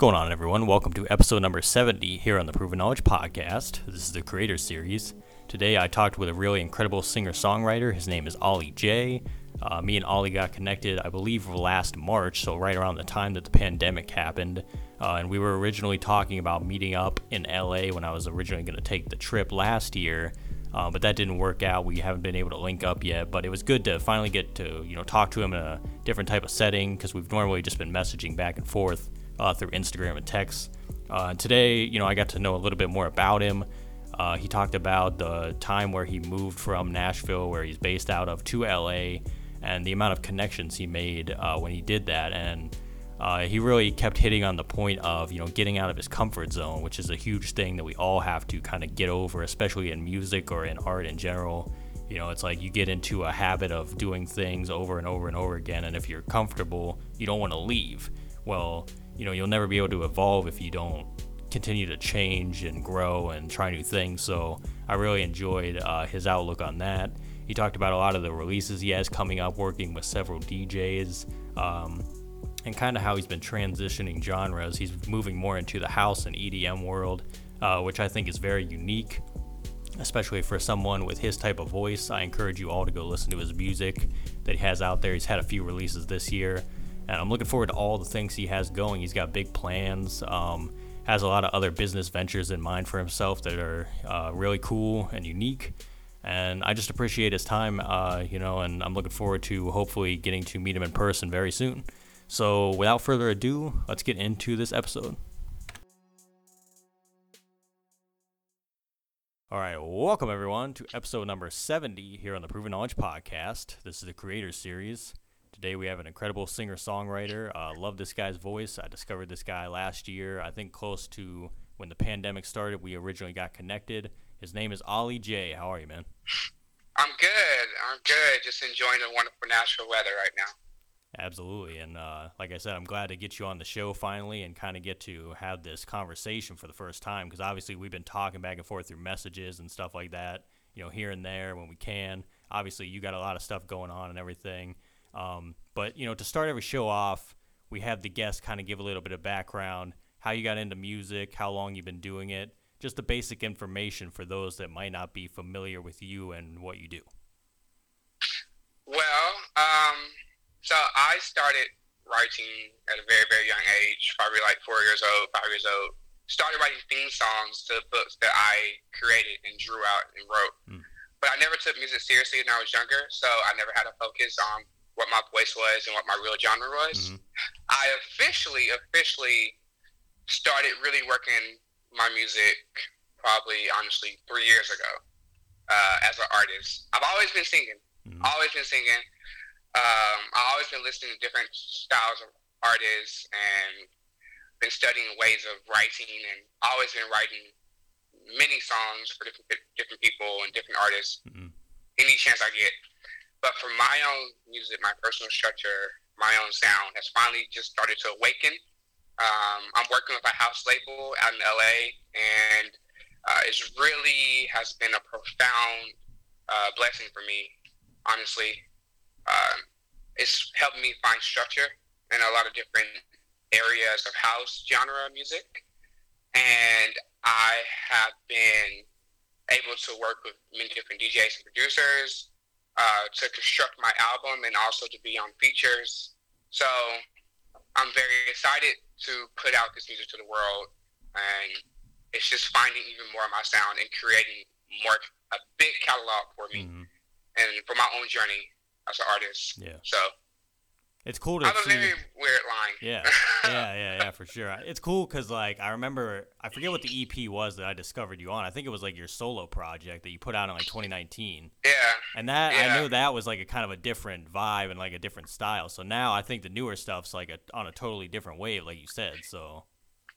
going on, everyone? Welcome to episode number 70 here on the Proven Knowledge Podcast. This is the Creator Series. Today I talked with a really incredible singer songwriter. His name is Oli-J. Uh, me and Oli got connected, I believe, last March, so right around the time that the pandemic happened. Uh, and we were originally talking about meeting up in LA when I was originally going to take the trip last year. Uh, but that didn't work out. We haven't been able to link up yet, but it was good to finally get to you know talk to him in a different type of setting because we've normally just been messaging back and forth uh, through Instagram and text. Uh, today, you know, I got to know a little bit more about him. Uh, he talked about the time where he moved from Nashville, where he's based out of, to LA, and the amount of connections he made uh, when he did that. And uh, he really kept hitting on the point of, you know, getting out of his comfort zone, which is a huge thing that we all have to kind of get over, especially in music or in art in general. You know, it's like you get into a habit of doing things over and over and over again, and if you're comfortable, you don't want to leave. Well, you know you'll never be able to evolve if you don't continue to change and grow and try new things. So I really enjoyed uh, his outlook on that. He talked about a lot of the releases he has coming up, working with several DJs, um, and kind of how he's been transitioning genres. He's moving more into the house and EDM world, uh, which I think is very unique, especially for someone with his type of voice. I encourage you all to go listen to his music that he has out there. He's had a few releases this year and I'm looking forward to all the things he has going. He's got big plans. Um, has a lot of other business ventures in mind for himself that are uh, really cool and unique. And I just appreciate his time, uh, you know, and I'm looking forward to hopefully getting to meet him in person very soon. So, without further ado, let's get into this episode. All right, welcome everyone to episode number 70 here on the Proven Knowledge Podcast. This is the Creator Series. Today we have an incredible singer songwriter. Uh, love this guy's voice. I discovered this guy last year, I think close to when the pandemic started. We originally got connected. His name is Oli-J. How are you, man? I'm good. I'm good. Just enjoying the wonderful natural weather right now. Absolutely. And uh, like I said, I'm glad to get you on the show finally and kind of get to have this conversation for the first time because obviously we've been talking back and forth through messages and stuff like that, you know, here and there when we can. Obviously, you got a lot of stuff going on and everything. Um, but you know, to start every show off, we have the guests kind of give a little bit of background, how you got into music, how long you've been doing it, just the basic information for those that might not be familiar with you and what you do. Well, um, so I started writing at a very, very young age, probably like four years old, five years old. Started writing theme songs to books that I created and drew out and wrote. Mm. But I never took music seriously when I was younger, so I never had a focus on what my voice was and what my real genre was. Mm-hmm. I officially, officially started really working my music probably, honestly, three years ago uh, as an artist. I've always been singing, mm-hmm. always been singing. Um, I've always been listening to different styles of artists and been studying ways of writing and always been writing many songs for different different people and different artists. Mm-hmm. Any chance I get. But for my own music, my personal structure, my own sound has finally just started to awaken. Um, I'm working with a house label out in LA, and uh, it really has been a profound uh, blessing for me, honestly. Um, it's helped me find structure in a lot of different areas of house genre music, and I have been able to work with many different DJs and producers uh, to construct my album and also to be on features. So I'm very excited to put out this music to the world, and it's just finding even more of my sound and creating more a big catalog for me mm-hmm. and for my own journey as an artist. Yeah. So it's cool to see. very weird line. Yeah, yeah, yeah, yeah, for sure. It's cool because like I remember, I forget what the EP was that I discovered you on. I think it was like your solo project that you put out in like 2019. Yeah. And that yeah. I knew that was like a kind of a different vibe and like a different style. So now I think the newer stuff's like a, on a totally different wave, like you said. So.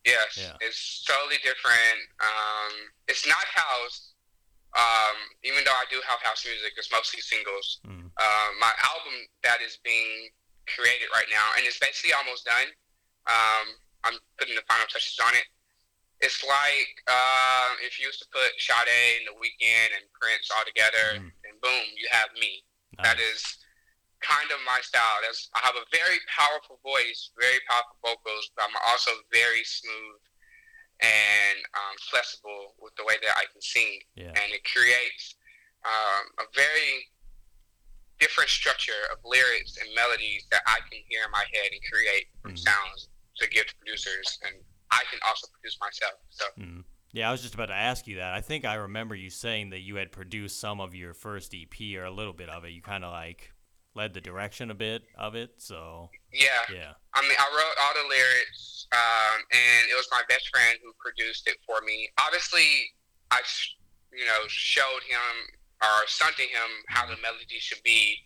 Yes, yeah. it's totally different. Um, it's not house. Um, even though I do have house music, it's mostly singles. Mm. Uh, my album that is being created right now, and it's basically almost done. Um, I'm putting the final touches on it. It's like uh, if you used to put Sade and The Weeknd and Prince all together, mm. and boom, you have me. Nice. That is kind of my style. There's, I have a very powerful voice, very powerful vocals, but I'm also very smooth and um, flexible with the way that I can sing, Yeah. and it creates um, a very different structure of lyrics and melodies that I can hear in my head and create from Mhm. sounds to give to producers, and I can also produce myself. So Mm. Yeah, I was just about to ask you that. I think I remember you saying that you had produced some of your first EP or a little bit of it. You kind of like led the direction a bit of it. So yeah, yeah. I mean, I wrote all the lyrics, um, and it was my best friend who produced it for me. Obviously, I, sh- you know, showed him or sung to him how the melody should be,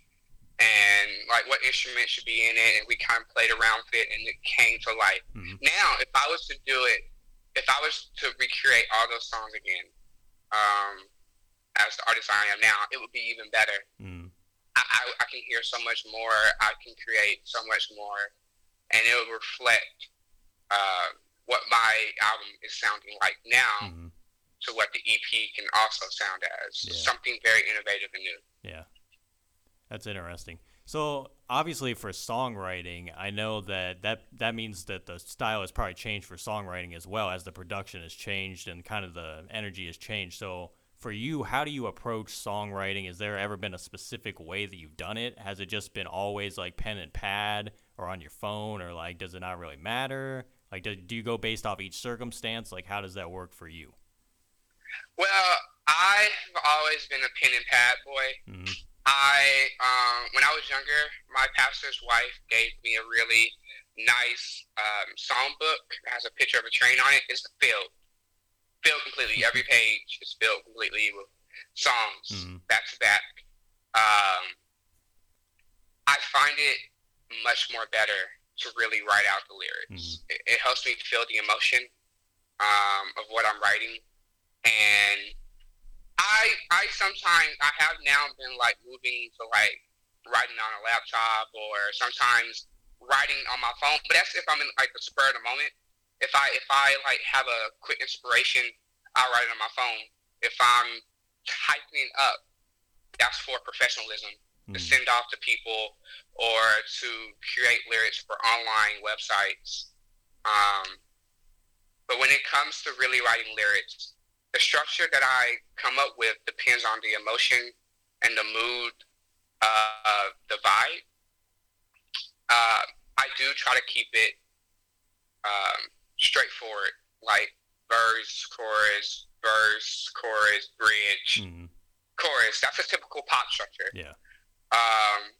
and like what instrument should be in it, and we kind of played around with it, and it came to life. Mhm. Now, if I was to do it, if I was to recreate all those songs again, um, as the artist I am now, it would be even better. Mm. I, I, I can hear so much more. I can create so much more, and it will reflect uh, what my album is sounding like now Mhm. To what the EP can also sound as Yeah. something very innovative and new. Yeah. That's interesting. So obviously for songwriting, I know that, that that means that the style has probably changed for songwriting as well as the production has changed and kind of the energy has changed. So for you, how do you approach songwriting? Is there ever been a specific way that you've done it? Has it just been always like pen and pad or on your phone or like does it not really matter? Like do, do you go based off each circumstance? Like how does that work for you? Well, I've always been a pen and pad boy. hmm I, um, when I was younger, my pastor's wife gave me a really nice um, songbook. It has a picture of a train on it. It's filled, filled completely. Every page is filled completely with songs, Mhm. back to back. Um, I find it much more better to really write out the lyrics. It, it helps me feel the emotion um, of what I'm writing, and I I sometimes I have now been like moving to like writing on a laptop or sometimes writing on my phone. But that's if I'm in like the spur of the moment. If I if I like have a quick inspiration, I'll write it on my phone. If I'm typing up, that's for professionalism to Mhm. send off to people or to create lyrics for online websites. Um, but when it comes to really writing lyrics, the structure that I come up with depends on the emotion and the mood, uh, the vibe. Uh, I do try to keep it um, straightforward, like verse, chorus, verse, chorus, bridge, Mhm. chorus. That's a typical pop structure. Yeah. Um,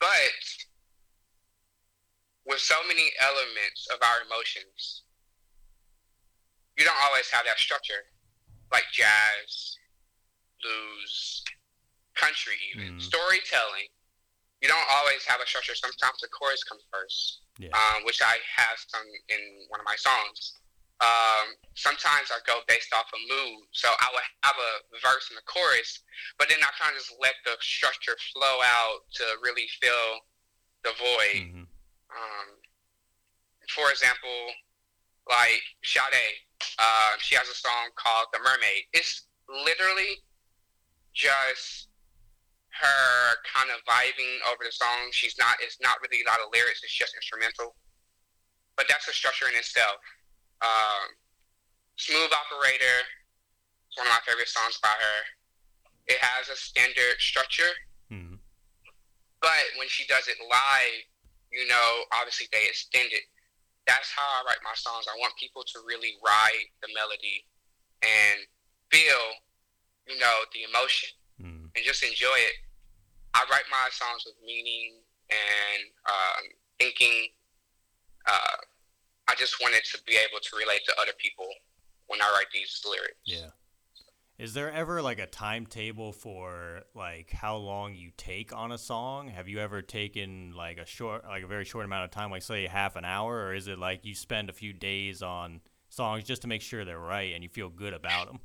but with so many elements of our emotions, you don't always have that structure, like jazz, blues, country, even Mhm. storytelling. You don't always have a structure. Sometimes the chorus comes first, Yeah. um, which I have some in one of my songs. Um, sometimes I go based off of mood, so I would have a verse and a chorus, but then I kind of just let the structure flow out to really fill the void. Mhm. Um, for example, like Sade, uh, she has a song called "The Mermaid." It's literally just her kind of vibing over the song. She's not. It's not really a lot of lyrics. It's just instrumental. But that's a structure in itself. Um, Smooth Operator. It's one of my favorite songs by her. It has a standard structure Mhm. but when she does it live, you know, obviously they extend it. That's how I write my songs. I want people to really ride the melody and feel, you know, the emotion Mhm. and just enjoy it. I write my songs with meaning and um, thinking. Uh, I just wanted to be able to relate to other people when I write these lyrics. Yeah. Is there ever like a timetable for like how long you take on a song? Have you ever taken like a short, like a very short amount of time, like say half an hour, or is it like you spend a few days on songs just to make sure they're right and you feel good about them?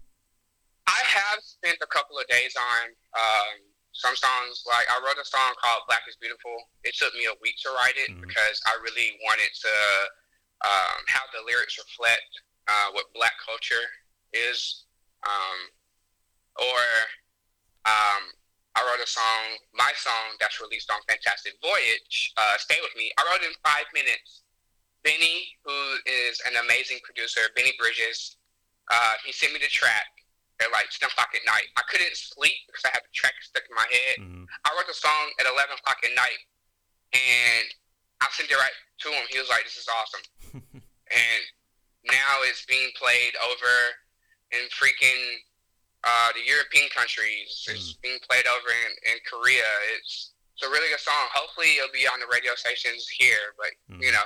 I have spent a couple of days on um, some songs. Like I wrote a song called "Black Is Beautiful." It took me a week to write it Mhm. because I really wanted to um, have the lyrics reflect uh, what Black culture is, um, or um, I wrote a song, my song that's released on Fantastic Voyage, uh, Stay With Me. I wrote it in five minutes. Benny, who is an amazing producer, Benny Bridges, uh, he sent me the track at like 10 o'clock at night. I couldn't sleep because I had the track stuck in my head. Mm-hmm. I wrote the song at 11 o'clock at night and I sent it right to him. He was like, this is awesome. and now it's being played over in freaking uh, the European countries. Mm. It's being played over in, in Korea. It's it's a really good song. Hopefully, it'll be on the radio stations here. But mm. you know,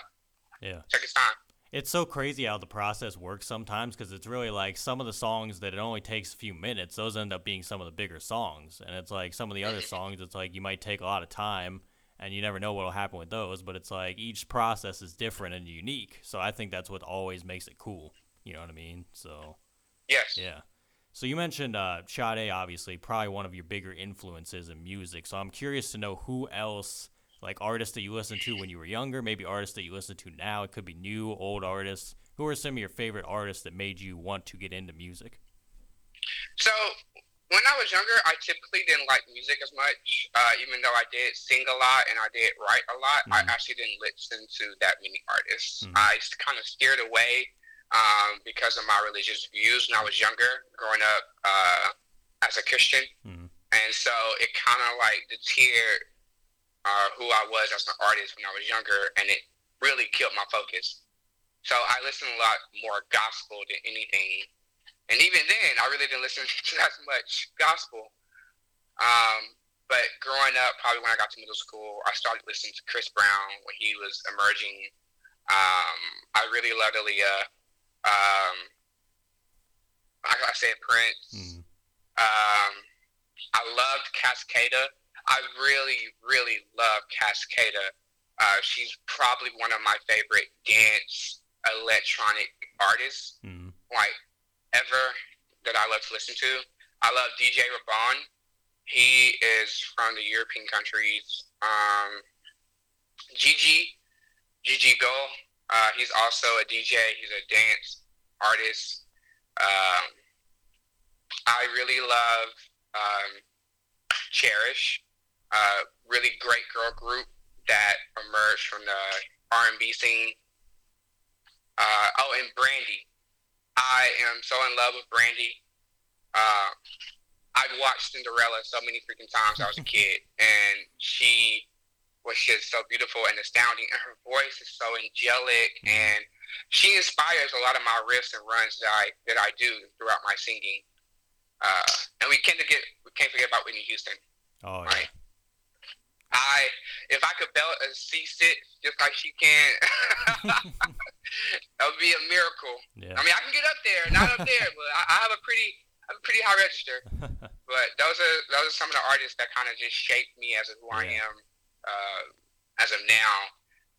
yeah, take its time. It's so crazy how the process works sometimes because it's really like some of the songs that it only takes a few minutes, those end up being some of the bigger songs. And it's like some of the other mm-hmm. songs, it's like you might take a lot of time and you never know what will happen with those. But it's like each process is different and unique. So I think that's what always makes it cool. You know what I mean? So, yes. Yeah. So you mentioned uh, Sade, obviously, probably one of your bigger influences in music. So I'm curious to know who else, like artists that you listened to when you were younger, maybe artists that you listen to now. It could be new, old artists. Who are some of your favorite artists that made you want to get into music? So when I was younger, I typically didn't like music as much. Uh, even though I did sing a lot and I did write a lot, mm-hmm. I actually didn't listen to that many artists. Mm-hmm. I kind of steered away um, because of my religious views when I was younger, growing up uh, as a Christian. Mm-hmm. And so it kind of like deterred uh, who I was as an artist when I was younger, and it really killed my focus. So I listened a lot more gospel than anything. And even then, I really didn't listen to as much gospel. Um, but growing up, probably when I got to middle school, I started listening to Chris Brown when he was emerging. Um, I really loved Aaliyah. Um, like I said, Prince. Mm. Um, I loved Cascada. I really, really love Cascada. Uh, she's probably one of my favorite dance electronic artists, mm. like ever that I love to listen to. I love DJ Raban. He is from the European countries. Um, Gigi, Gigi Go. Uh, he's also a DJ. He's a dance artist. Um, I really love um, Cherish, a really great girl group that emerged from the R&B scene. Uh, oh, and Brandy. I am so in love with Brandy. Uh, I've watched Cinderella so many freaking times I was a kid, and she was just so beautiful and astounding, and her voice is so angelic, mm-hmm. and she inspires a lot of my riffs and runs that I that I do throughout my singing. Uh, and we can't forget we can't forget about Whitney Houston. Oh right. yeah. I if I could belt a C six just like she can, that would be a miracle. Yeah. I mean, I can get up there, not up there, but I, I have a pretty I have a pretty high register. but those are those are some of the artists that kind of just shaped me as who yeah. I am uh, as of now.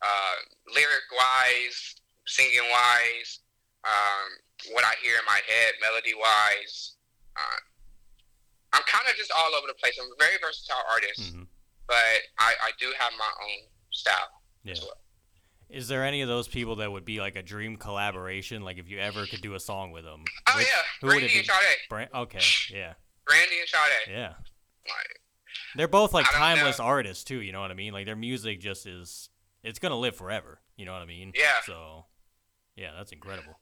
Uh, lyric wise, singing wise, um, what I hear in my head, melody wise. Uh, I'm kind of just all over the place. I'm a very versatile artist, mm-hmm. but I, I do have my own style. Yeah. Well. Is there any of those people that would be like a dream collaboration? Like if you ever could do a song with them? Oh Which, yeah, who Brandy would it be? and Sade. Brand- okay, yeah. Brandy and Sade. Yeah. Like, They're both like timeless know. artists too. You know what I mean? Like their music just is. It's gonna live forever. You know what I mean? Yeah. So yeah, that's incredible.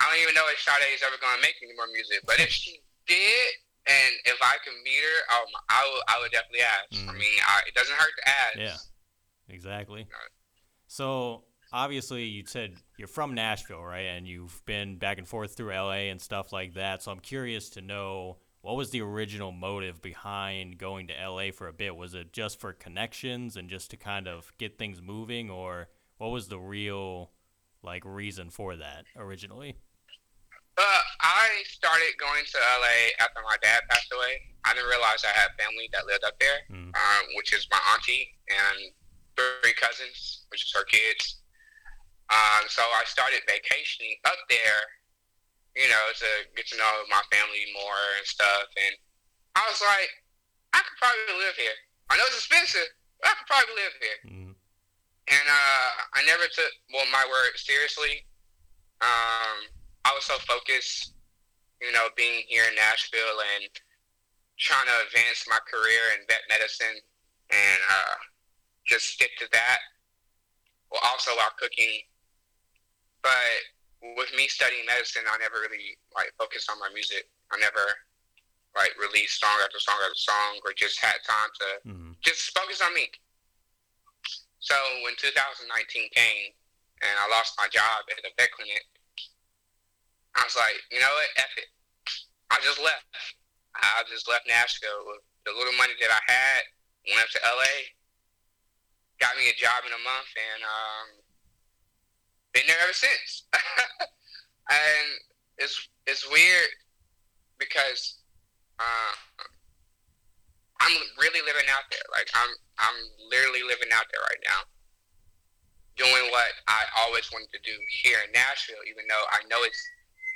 I don't even know if Sade is ever going to make any more music, but if she did, and if I can meet her, um, I would, I would definitely ask. Mm. I mean, I, it doesn't hurt to ask. Yeah, exactly. So obviously, you said you're from Nashville, right? And you've been back and forth through LA and stuff like that. So I'm curious to know what was the original motive behind going to LA for a bit? Was it just for connections and just to kind of get things moving, or what was the real like reason for that originally? Uh, I started going to LA after my dad passed away. I didn't realize I had family that lived up there, mm. um, which is my auntie and three cousins, which is her kids. Um, so I started vacationing up there, you know, to get to know my family more and stuff. And I was like, I could probably live here. I know it's expensive, but I could probably live here. Mm and uh, I never took well my word seriously. Um, I was so focused, you know, being here in Nashville and trying to advance my career in vet medicine and uh, just stick to that. Well, also while cooking. But with me studying medicine, I never really like focused on my music. I never like released song after song after song, or just had time to mm-hmm. just focus on me. So when 2019 came and I lost my job at the vet clinic, I was like, you know what, F it. I just left. I just left Nashville with the little money that I had, went up to LA, got me a job in a month, and um, been there ever since. and it's it's weird because uh, I'm really living out there. Like I'm I'm literally living out there right now, doing what I always wanted to do here in Nashville, even though I know it's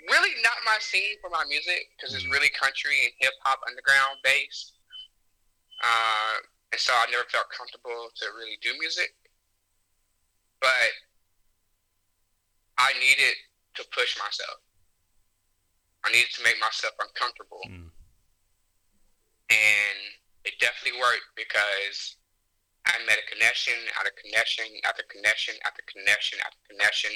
really not my scene for my music because it's mm-hmm. really country and hip hop underground based. Uh, and so I never felt comfortable to really do music. But I needed to push myself. I needed to make myself uncomfortable. Mm. And it definitely worked because I met a connection after connection after connection after connection after connection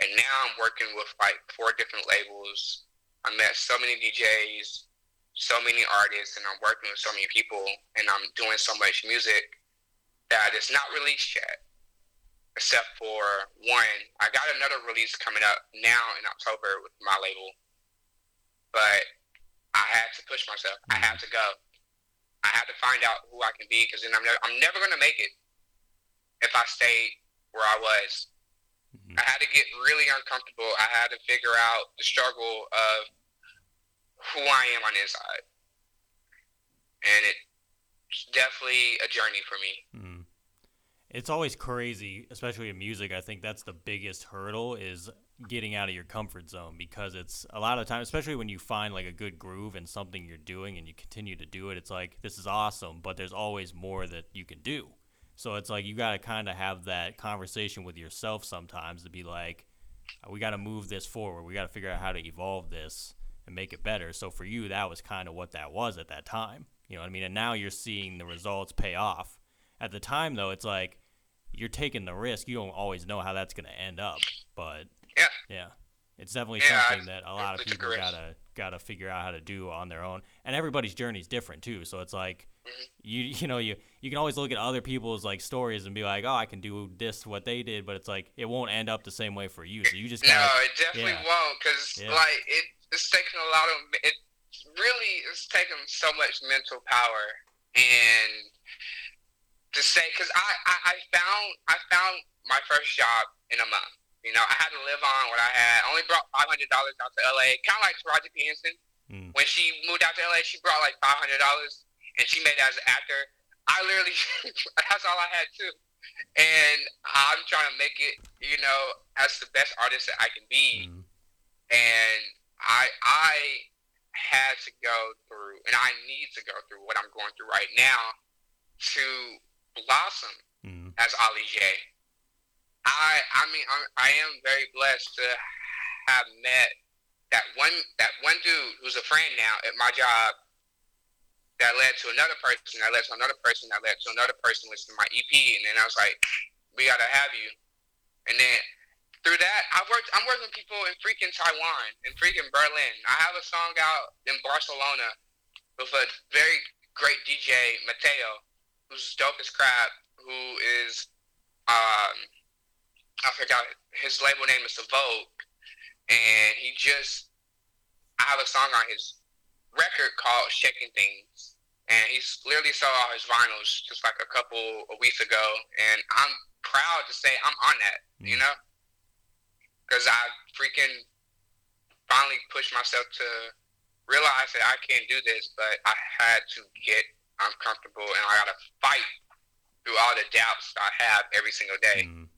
and now I'm working with like four different labels. I met so many DJs, so many artists, and I'm working with so many people, and I'm doing so much music that is not released yet. Except for one, I got another release coming up now in October with my label, but I had to push myself. I had to go. I had to find out who I can be because then I'm never, I'm never gonna make it if I stay where I was Mm-hmm. I had to get really uncomfortable. I had to figure out the struggle of who I am on the inside, and it's definitely a journey for me. Mm. It's always crazy, especially in music. I think that's the biggest hurdle is getting out of your comfort zone because it's a lot of time, especially when you find like a good groove and something you're doing and you continue to do it. It's like this is awesome, but there's always more that you can do. So it's like you got to kind of have that conversation with yourself sometimes to be like, we got to move this forward. We got to figure out how to evolve this and make it better. So for you, that was kind of what that was at that time. You know what I mean? And now you're seeing the results pay off. At the time, though, it's like you're taking the risk. You don't always know how that's going to end up, but yeah, yeah, it's definitely yeah, something that a lot of people gotta gotta figure out how to do on their own. And everybody's journey is different too. So it's like mm-hmm. you you know you you can always look at other people's like stories and be like oh I can do this what they did but it's like it won't end up the same way for you so you just gotta, no it definitely yeah. won't because yeah. like it, it's taking a lot of it really it's taking so much mental power and to say because I, I I found I found my first job in a month you know I had to live on what I had I only brought five hundred dollars out to LA kind of like Taraji P Henson mm. when she moved out to LA she brought like five hundred dollars and she made it as an actor. I literally, that's all I had too. And I'm trying to make it, you know, as the best artist that I can be. Mm-hmm. And I, I had to go through, and I need to go through what I'm going through right now to blossom mm-hmm. as Oli-J. I, I mean, I'm, I am very blessed to have met that one, that one dude who's a friend now at my job that led to another person, that led to another person, that led to another person, which is my EP. And then I was like, we gotta have you. And then through that, I worked. I'm working with people in freaking Taiwan, in freaking Berlin. I have a song out in Barcelona with a very great DJ, Mateo, who's dope as crap. Who is, um, I forgot his label name is The Vogue, and he just. I have a song on his record called Shaking Things and he's literally sold all his vinyls just like a couple of weeks ago, and I'm proud to say I'm on that, mm. you know, because I freaking finally pushed myself to realize that I can't do this, but I had to get uncomfortable, and I got to fight through all the doubts I have every single day. Mm.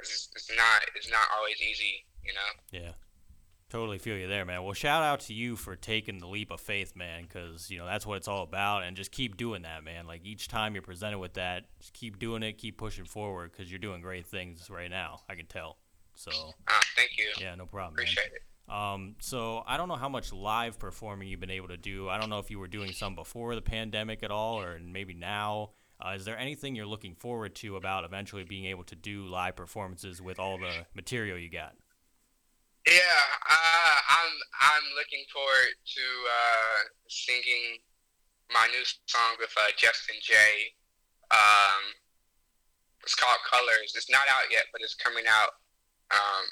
It's, it's not it's not always easy, you know. Yeah. Totally feel you there, man. Well, shout out to you for taking the leap of faith, man, because you know that's what it's all about, and just keep doing that, man. Like each time you're presented with that, just keep doing it, keep pushing forward, because you're doing great things right now. I can tell. So. Ah, thank you. Yeah, no problem. Appreciate man. it. Um, so I don't know how much live performing you've been able to do. I don't know if you were doing some before the pandemic at all, or maybe now. Uh, is there anything you're looking forward to about eventually being able to do live performances with all the material you got? Yeah, uh, I'm I'm looking forward to uh, singing my new song with uh, Justin Jay. Um, it's called Colors. It's not out yet, but it's coming out. Um,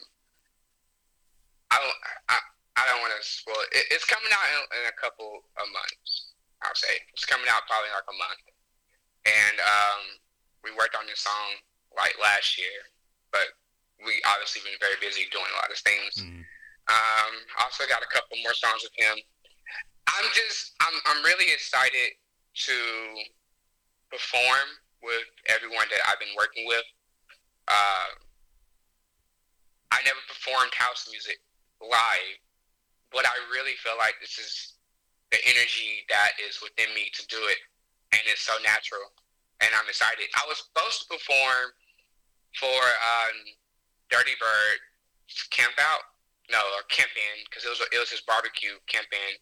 I don't I, I don't want to spoil it. It's coming out in, in, a couple of months. I'll say it's coming out probably like a month and um, we worked on this song like last year, but we obviously been very busy doing a lot of things. Mm. Um, also got a couple more songs with him. I'm just I'm I'm really excited to perform with everyone that I've been working with. Uh, I never performed house music live, but I really feel like this is the energy that is within me to do it and it's so natural, and I'm excited. I was supposed to perform for um, Dirtybird camp out, no, or camp in, because it was it was his barbecue camp in,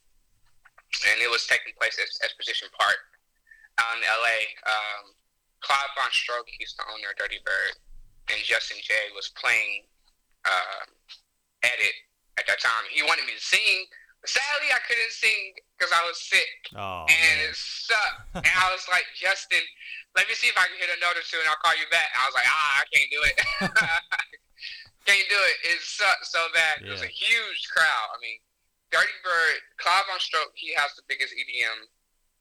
and it was taking place at Exposition Park in LA. Um, Claude VonStroke, he's the owner of Dirtybird, and Justin Jay was playing uh, edit at that time. He wanted me to sing, Sadly, I couldn't sing because I was sick, oh, and man. it sucked. and I was like, Justin, let me see if I can hit a note or two, and I'll call you back. And I was like, ah, I can't do it. can't do it. It sucked so bad. Yeah. It was a huge crowd. I mean, Dirty Bird, Claude VonStroke, he has the biggest EDM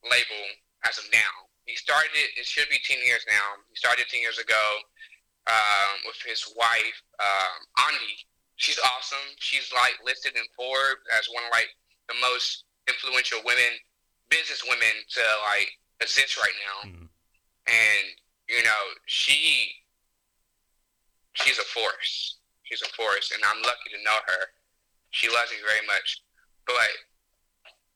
label as of now. He started it, it should be 10 years now. He started 10 years ago um, with his wife, um, Andi she's awesome. She's like listed in Forbes as one of like the most influential women, business women to like exist right now. Mm-hmm. And you know, she she's a force. She's a force, and I'm lucky to know her. She loves me very much, but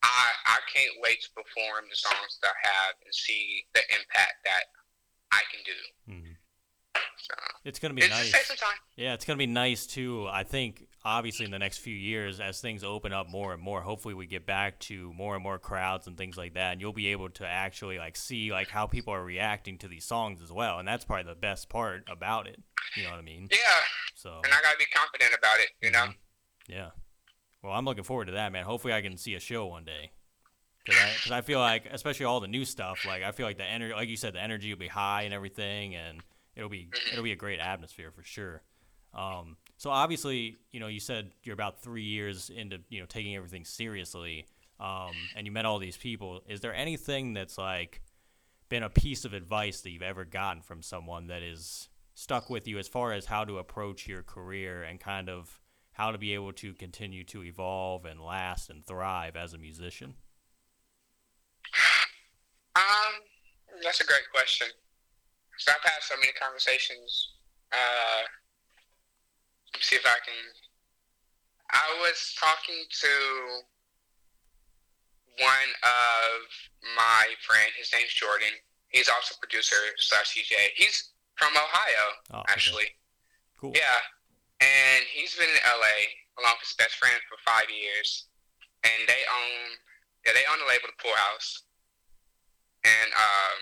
I I can't wait to perform the songs that I have and see the impact that I can do. Mm-hmm. So it's gonna be it's nice. Yeah, it's gonna be nice too. I think obviously in the next few years, as things open up more and more, hopefully we get back to more and more crowds and things like that, and you'll be able to actually like see like how people are reacting to these songs as well, and that's probably the best part about it. You know what I mean? Yeah. So. And I gotta be confident about it. You mm-hmm. know. Yeah. Well, I'm looking forward to that, man. Hopefully, I can see a show one day. Because I, cause I feel like, especially all the new stuff, like I feel like the energy, like you said, the energy will be high and everything, and it'll be it'll be a great atmosphere for sure. Um, so obviously, you know, you said you're about three years into you know taking everything seriously, um, and you met all these people. Is there anything that's like been a piece of advice that you've ever gotten from someone that is stuck with you as far as how to approach your career and kind of how to be able to continue to evolve and last and thrive as a musician? Um, that's a great question. So I've had so many conversations. Uh, let me see if I can. I was talking to one of my friend. His name's Jordan. He's also producer slash DJ. He's from Ohio, oh, actually. Okay. Cool. Yeah, and he's been in LA along with his best friend for five years, and they own yeah they own the label The Poorhouse, and um,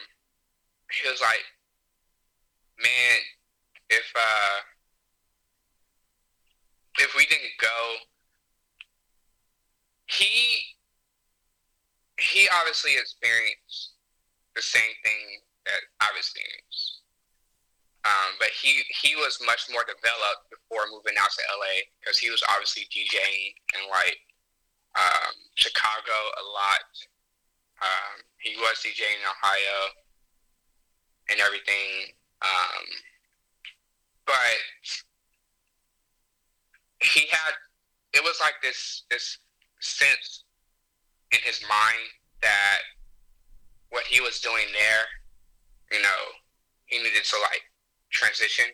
he was like, man, if uh, if we didn't go, he he obviously experienced the same thing that I've experienced. Um, but he he was much more developed before moving out to LA because he was obviously DJing in like um, Chicago a lot. Um, he was DJing in Ohio and everything. Um, but he had it was like this this sense in his mind that what he was doing there, you know, he needed to like transition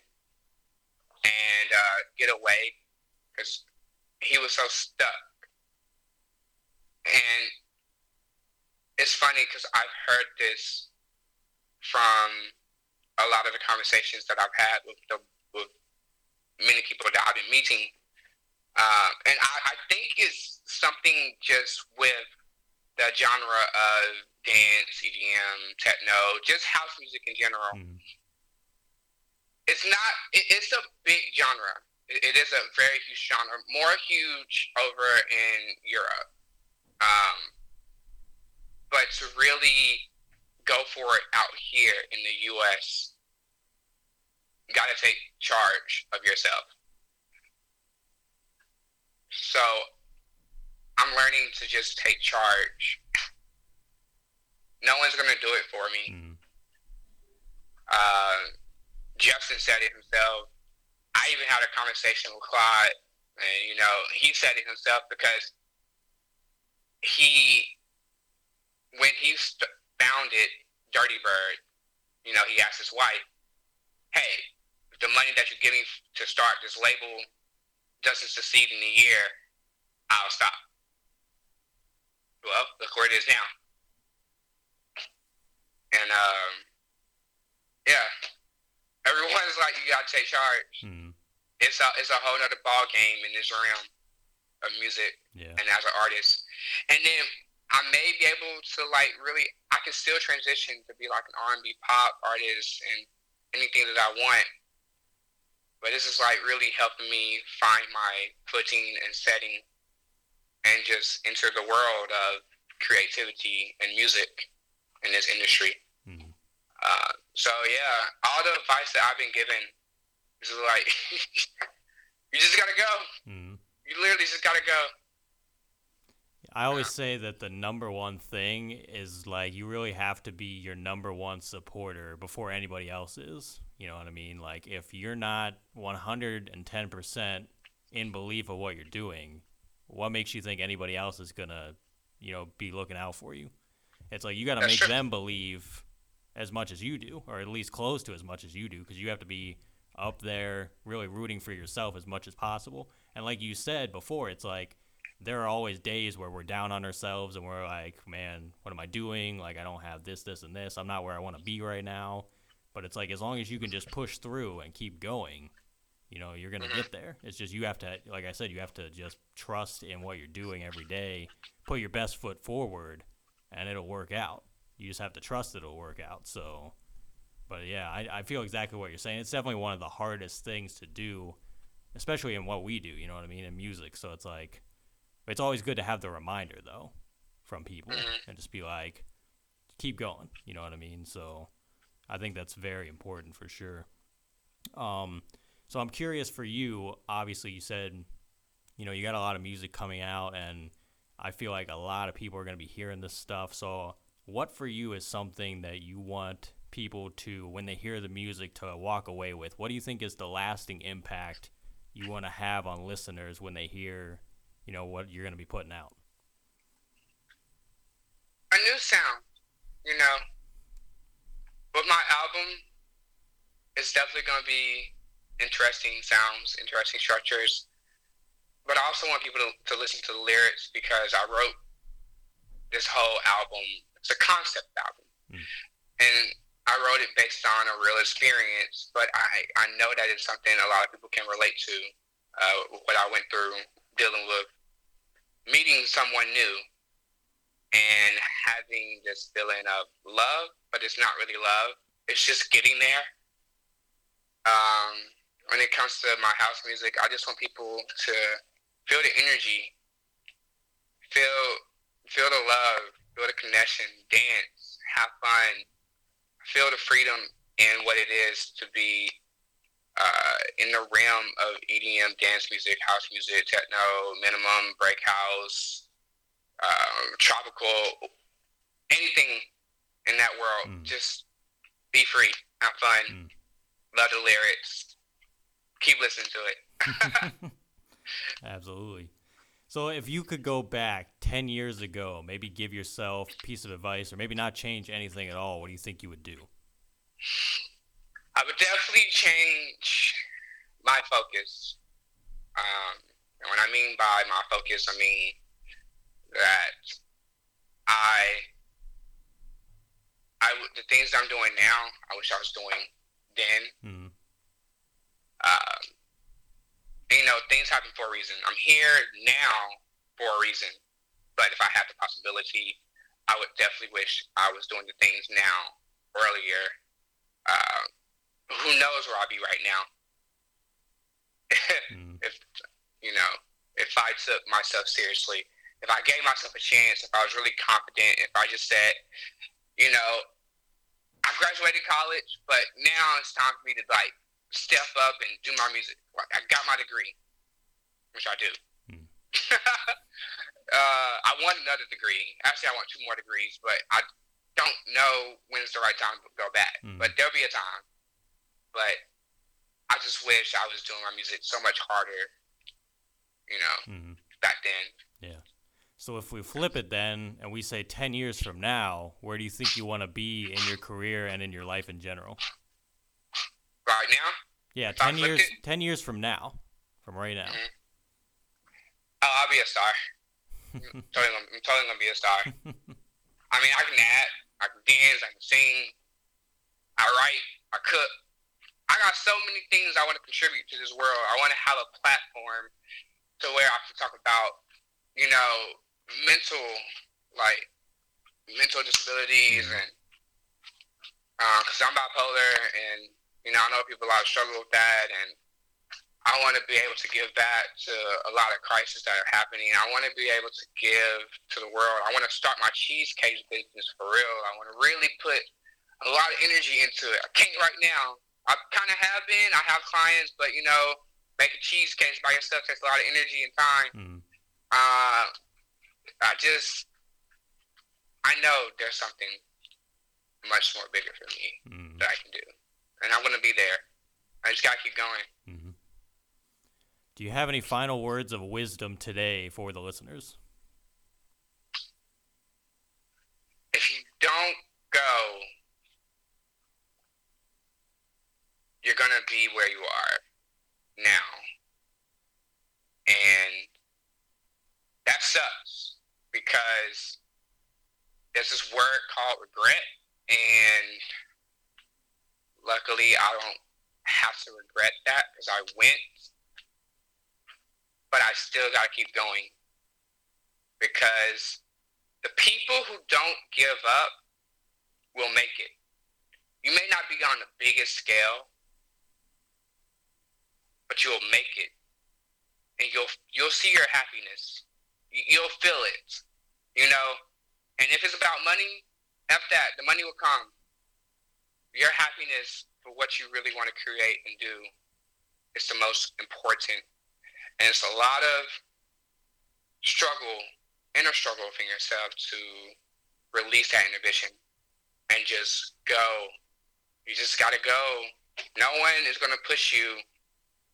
and uh, get away because he was so stuck. And it's funny because I've heard this from a lot of the conversations that I've had with the with many people that I've been meeting, Um, and I, I think it's something just with the genre of dance, EDM, techno, just house music in general. Mm. It's not. It, it's a big genre. It, it is a very huge genre, more huge over in Europe. Um, but to really go for it out here in the U.S., you got to take charge of yourself. So I'm learning to just take charge. No one's gonna do it for me. Mm. Uh, Justin said it himself. I even had a conversation with Claude, and you know, he said it himself because he, when he st- founded Dirtybird, you know, he asked his wife, "Hey, the money that you're giving to start this label doesn't succeed in a year, I'll stop." Well, look where it is now. And um, yeah, everyone's like, you gotta take charge. Mm. It's a it's a whole other ball game in this realm of music Yeah. and as an artist. And then I may be able to like really, I can still transition to be like an R and B pop artist and anything that I want. But this is like really helping me find my footing and setting, and just enter the world of creativity and music in this industry. Mm. Uh, so yeah, all the advice that I've been given is like, you just gotta go. Mm. You literally just gotta go. I always say that the number one thing is like you really have to be your number one supporter before anybody else is. You know what I mean? Like if you're not 110% in belief of what you're doing, what makes you think anybody else is going to, you know, be looking out for you? It's like you got to make true. them believe as much as you do or at least close to as much as you do because you have to be up there really rooting for yourself as much as possible. And like you said before, it's like there are always days where we're down on ourselves and we're like, man, what am I doing? Like, I don't have this, this, and this. I'm not where I want to be right now. But it's like, as long as you can just push through and keep going, you know, you're going to get there. It's just you have to, like I said, you have to just trust in what you're doing every day, put your best foot forward, and it'll work out. You just have to trust it'll work out. So, but yeah, I, I feel exactly what you're saying. It's definitely one of the hardest things to do, especially in what we do, you know what I mean, in music. So it's like, it's always good to have the reminder though from people Mhm. and just be like, keep going, you know what I mean? So I think that's very important for sure. Um, so I'm curious for you. Obviously, you said, you know, you got a lot of music coming out, and I feel like a lot of people are going to be hearing this stuff. So, what for you is something that you want people to, when they hear the music, to walk away with? What do you think is the lasting impact you want to have on listeners when they hear, you know, what you're going to be putting out? a new sound, you know. But my album is definitely going to be interesting sounds, interesting structures. But I also want people to, to listen to the lyrics because I wrote this whole album. It's a concept album. Mm. And I wrote it based on a real experience, but I, I know that it's something a lot of people can relate to, uh, what I went through dealing with meeting someone new and having this feeling of love, but it's not really love. It's just getting there. Um, when it comes to my house music, I just want people to feel the energy, feel feel the love, feel the connection, dance, have fun, feel the freedom in what it is to be uh, in the realm of EDM, dance music, house music, techno, minimum, break house, um, tropical, anything in that world. Mm. Just be free, have fun, Mm. love the lyrics, keep listening to it. Absolutely. So if you could go back 10 years ago, maybe give yourself a piece of advice or maybe not change anything at all, what do you think you would do? I would definitely change my focus. Um, and what I mean by my focus, I mean that I, I the things I'm doing now, I wish I was doing then. Mm. Um, you know, things happen for a reason. I'm here now for a reason. But if I had the possibility, I would definitely wish I was doing the things now earlier. Uh, who knows where I'll be right now? mm. If you know, if I took myself seriously, if I gave myself a chance, if I was really confident, if I just said, you know, I graduated college, but now it's time for me to like step up and do my music. Like I got my degree, which I do. Hmm. uh, I want another degree. Actually, I want two more degrees, but I don't know when's the right time to go back. Hmm. But there'll be a time. But I just wish I was doing my music so much harder, you know, mm-hmm. back then. Yeah. So if we flip it then and we say 10 years from now, where do you think you want to be in your career and in your life in general? Right now? Yeah, 10 years 10 years from now. From right now. Mm-hmm. Oh, I'll be a star. I'm, totally gonna, I'm totally gonna be a star. I mean, I can act, I can dance, I can sing, I write, I cook. I got so many things I want to contribute to this world. I want to have a platform to where I can talk about, you know, mental like mental disabilities and because uh, I'm bipolar and you know I know people a lot struggle with that and I want to be able to give back to a lot of crises that are happening. I want to be able to give to the world. I want to start my cheesecake business for real. I want to really put a lot of energy into it. I can't right now. I kind of have been. I have clients, but you know, making cheesecakes by yourself takes a lot of energy and time. Mm. Uh, I just, I know there's something much more bigger for me mm. that I can do, and I'm gonna be there. I just gotta keep going. Mm-hmm. Do you have any final words of wisdom today for the listeners? If you don't go, you're gonna be where you are now, and that sucks because there's this word called regret, and luckily I don't have to regret that because I went, but I still got to keep going because the people who don't give up will make it. You may not be on the biggest scale, but you'll make it, and you'll you'll see your happiness. You'll feel it, you know. And if it's about money, f that. The money will come. Your happiness for what you really want to create and do is the most important. And it's a lot of struggle, inner struggle within yourself to release that inhibition and just go. You just got to go. No one is going to push you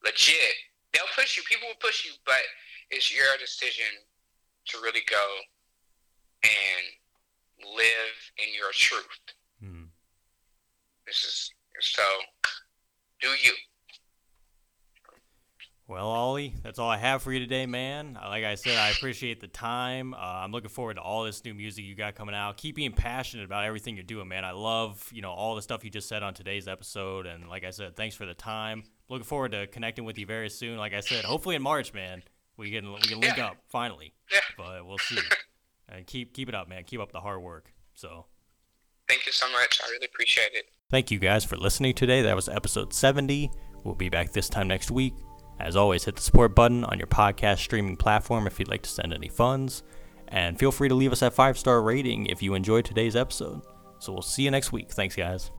legit. They'll push you. People will push you, but it's your decision to really go and live in your truth. Hmm. This is so. Do you? Well, Oli, that's all I have for you today, man. Like I said, I appreciate the time. Uh, I'm looking forward to all this new music you got coming out. Keep being passionate about everything you're doing, man. I love, you know, all the stuff you just said on today's episode. And like I said, thanks for the time. Looking forward to connecting with you very soon. Like I said, hopefully in March, man. We can we can link yeah. up finally. Yeah. But we'll see. and keep keep it up, man. Keep up the hard work. So. Thank you so much. I really appreciate it. Thank you guys for listening today. That was episode 70. We'll be back this time next week. As always, hit the support button on your podcast streaming platform if you'd like to send any funds. And feel free to leave us a five star rating if you enjoyed today's episode. So we'll see you next week. Thanks, guys.